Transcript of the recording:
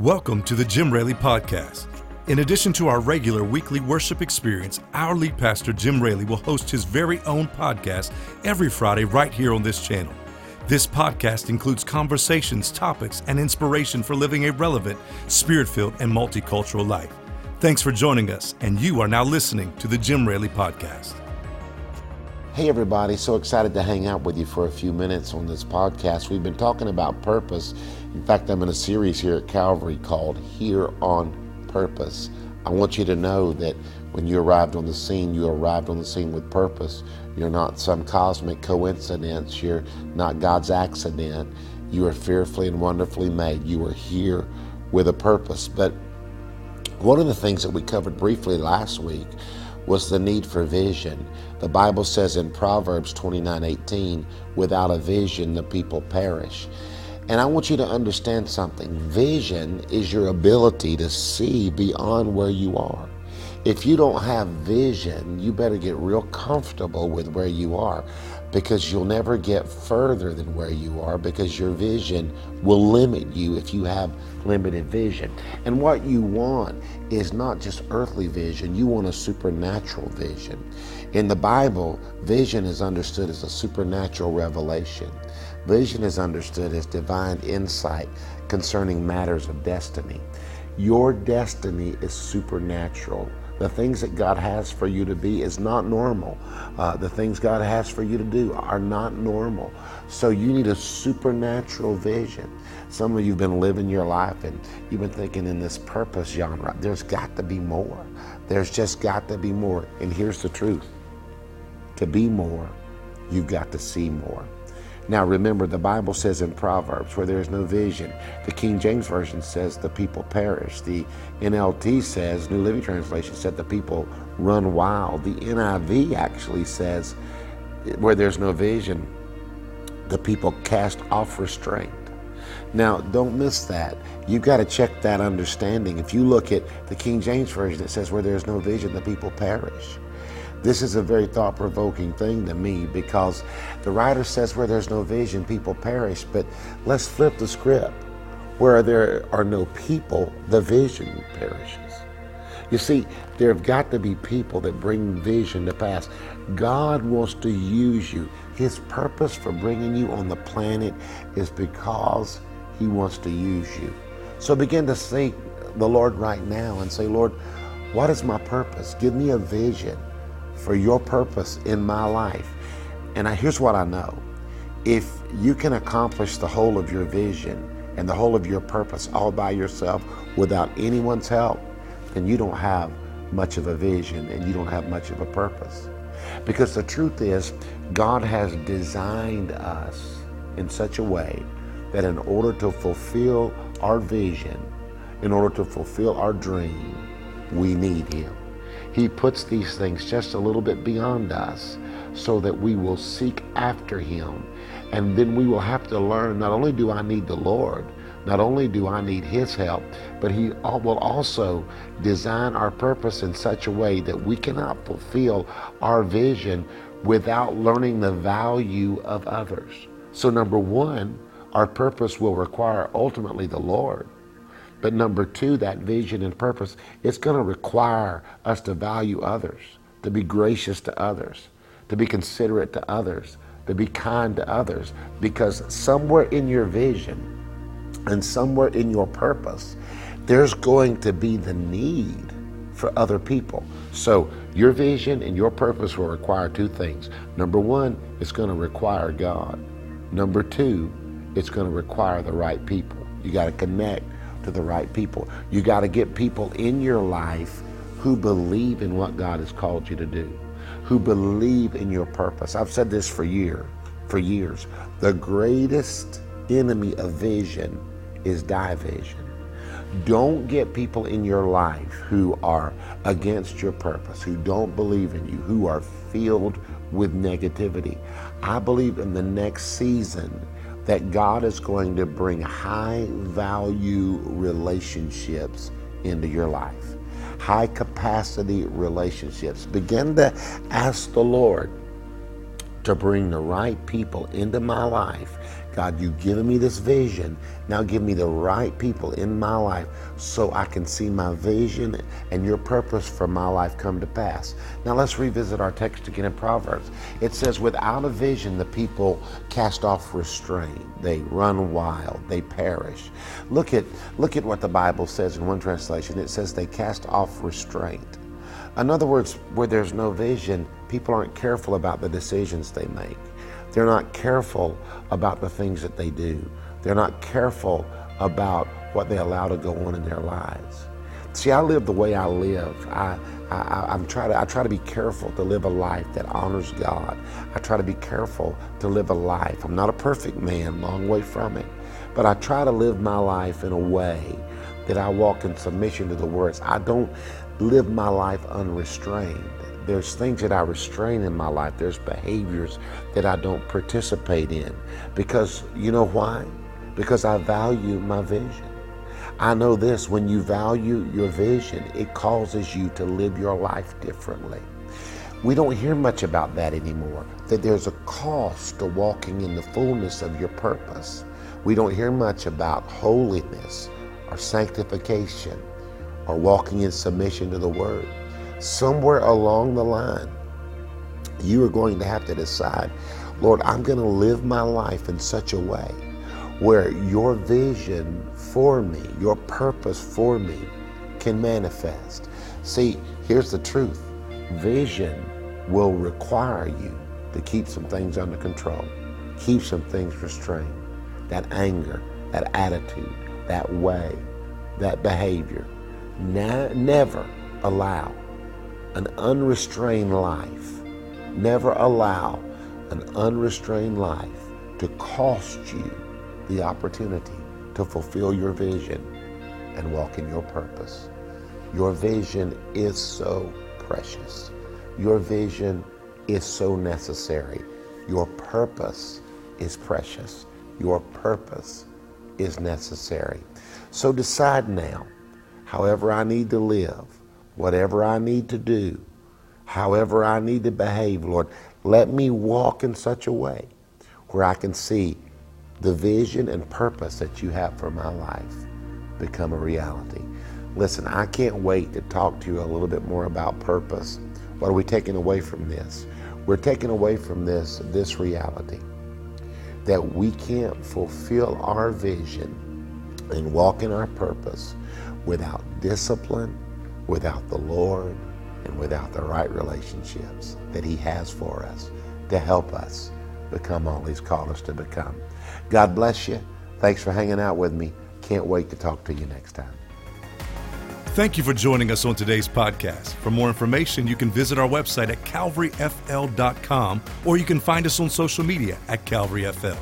Welcome to the Jim Raley Podcast. In addition to our regular weekly worship experience, our lead pastor, Jim Raley, will host his very own podcast every Friday right here on this channel. This podcast includes conversations, topics, and inspiration for living a relevant, spirit filled, and multicultural life. Thanks for joining us, and you are now listening to the Jim Raley Podcast. Hey, everybody, so excited to hang out with you for a few minutes on this podcast. We've been talking about purpose. In fact, I'm in a series here at Calvary called Here on Purpose. I want you to know that when you arrived on the scene, you arrived on the scene with purpose. You're not some cosmic coincidence, you're not God's accident. You are fearfully and wonderfully made. You are here with a purpose. But one of the things that we covered briefly last week was the need for vision. The Bible says in Proverbs 29:18, without a vision the people perish. And I want you to understand something. Vision is your ability to see beyond where you are. If you don't have vision, you better get real comfortable with where you are because you'll never get further than where you are because your vision will limit you if you have limited vision. And what you want is not just earthly vision, you want a supernatural vision. In the Bible, vision is understood as a supernatural revelation. Vision is understood as divine insight concerning matters of destiny. Your destiny is supernatural. The things that God has for you to be is not normal. Uh, the things God has for you to do are not normal. So you need a supernatural vision. Some of you have been living your life and you've been thinking in this purpose genre. There's got to be more. There's just got to be more. And here's the truth to be more, you've got to see more. Now remember, the Bible says in Proverbs, where there is no vision, the King James Version says the people perish. The NLT says, New Living Translation said the people run wild. The NIV actually says, where there's no vision, the people cast off restraint. Now, don't miss that. You've got to check that understanding. If you look at the King James Version, it says, where there's no vision, the people perish. This is a very thought provoking thing to me because the writer says, where there's no vision, people perish. But let's flip the script. Where there are no people, the vision perishes. You see, there have got to be people that bring vision to pass. God wants to use you. His purpose for bringing you on the planet is because He wants to use you. So begin to seek the Lord right now and say, Lord, what is my purpose? Give me a vision for your purpose in my life. And I, here's what I know if you can accomplish the whole of your vision and the whole of your purpose all by yourself without anyone's help, then you don't have much of a vision and you don't have much of a purpose. Because the truth is, God has designed us in such a way that in order to fulfill our vision, in order to fulfill our dream, we need Him. He puts these things just a little bit beyond us so that we will seek after Him. And then we will have to learn not only do I need the Lord, not only do I need His help, but He will also design our purpose in such a way that we cannot fulfill our vision without learning the value of others. So, number one, our purpose will require ultimately the Lord. But number two, that vision and purpose, it's going to require us to value others, to be gracious to others, to be considerate to others, to be kind to others. Because somewhere in your vision and somewhere in your purpose, there's going to be the need for other people. So your vision and your purpose will require two things. Number one, it's going to require God. Number two, it's going to require the right people. You got to connect to the right people. You got to get people in your life who believe in what God has called you to do, who believe in your purpose. I've said this for years, for years. The greatest enemy of vision is division. Don't get people in your life who are against your purpose, who don't believe in you, who are filled with negativity. I believe in the next season that God is going to bring high value relationships into your life, high capacity relationships. Begin to ask the Lord to bring the right people into my life. God, you've given me this vision. Now give me the right people in my life so I can see my vision and your purpose for my life come to pass. Now let's revisit our text again in Proverbs. It says, Without a vision, the people cast off restraint. They run wild. They perish. Look at, look at what the Bible says in one translation. It says they cast off restraint. In other words, where there's no vision, people aren't careful about the decisions they make. They're not careful about the things that they do. They're not careful about what they allow to go on in their lives. See, I live the way I live. I, I, am try to, I try to be careful to live a life that honors God. I try to be careful to live a life. I'm not a perfect man, long way from it. But I try to live my life in a way that I walk in submission to the words. I don't live my life unrestrained. There's things that I restrain in my life. There's behaviors that I don't participate in. Because you know why? Because I value my vision. I know this when you value your vision, it causes you to live your life differently. We don't hear much about that anymore, that there's a cost to walking in the fullness of your purpose. We don't hear much about holiness or sanctification or walking in submission to the Word somewhere along the line, you are going to have to decide, Lord, I'm going to live my life in such a way where your vision for me, your purpose for me can manifest. See, here's the truth vision will require you to keep some things under control, keep some things restrained. That anger, that attitude, that way, that behavior. Ne- never allow an unrestrained life. Never allow an unrestrained life to cost you the opportunity to fulfill your vision and walk in your purpose. Your vision is so precious. Your vision is so necessary. Your purpose is precious. Your purpose is necessary. So decide now, however I need to live, whatever I need to do, however I need to behave, Lord, let me walk in such a way where I can see the vision and purpose that you have for my life become a reality. Listen, I can't wait to talk to you a little bit more about purpose. What are we taking away from this? We're taking away from this this reality that we can't fulfill our vision and walk in our purpose without discipline without the Lord and without the right relationships that He has for us to help us become all He's called us to become. God bless you. Thanks for hanging out with me. Can't wait to talk to you next time. Thank you for joining us on today's podcast. For more information, you can visit our website at calvaryfl.com or you can find us on social media at calvaryfl.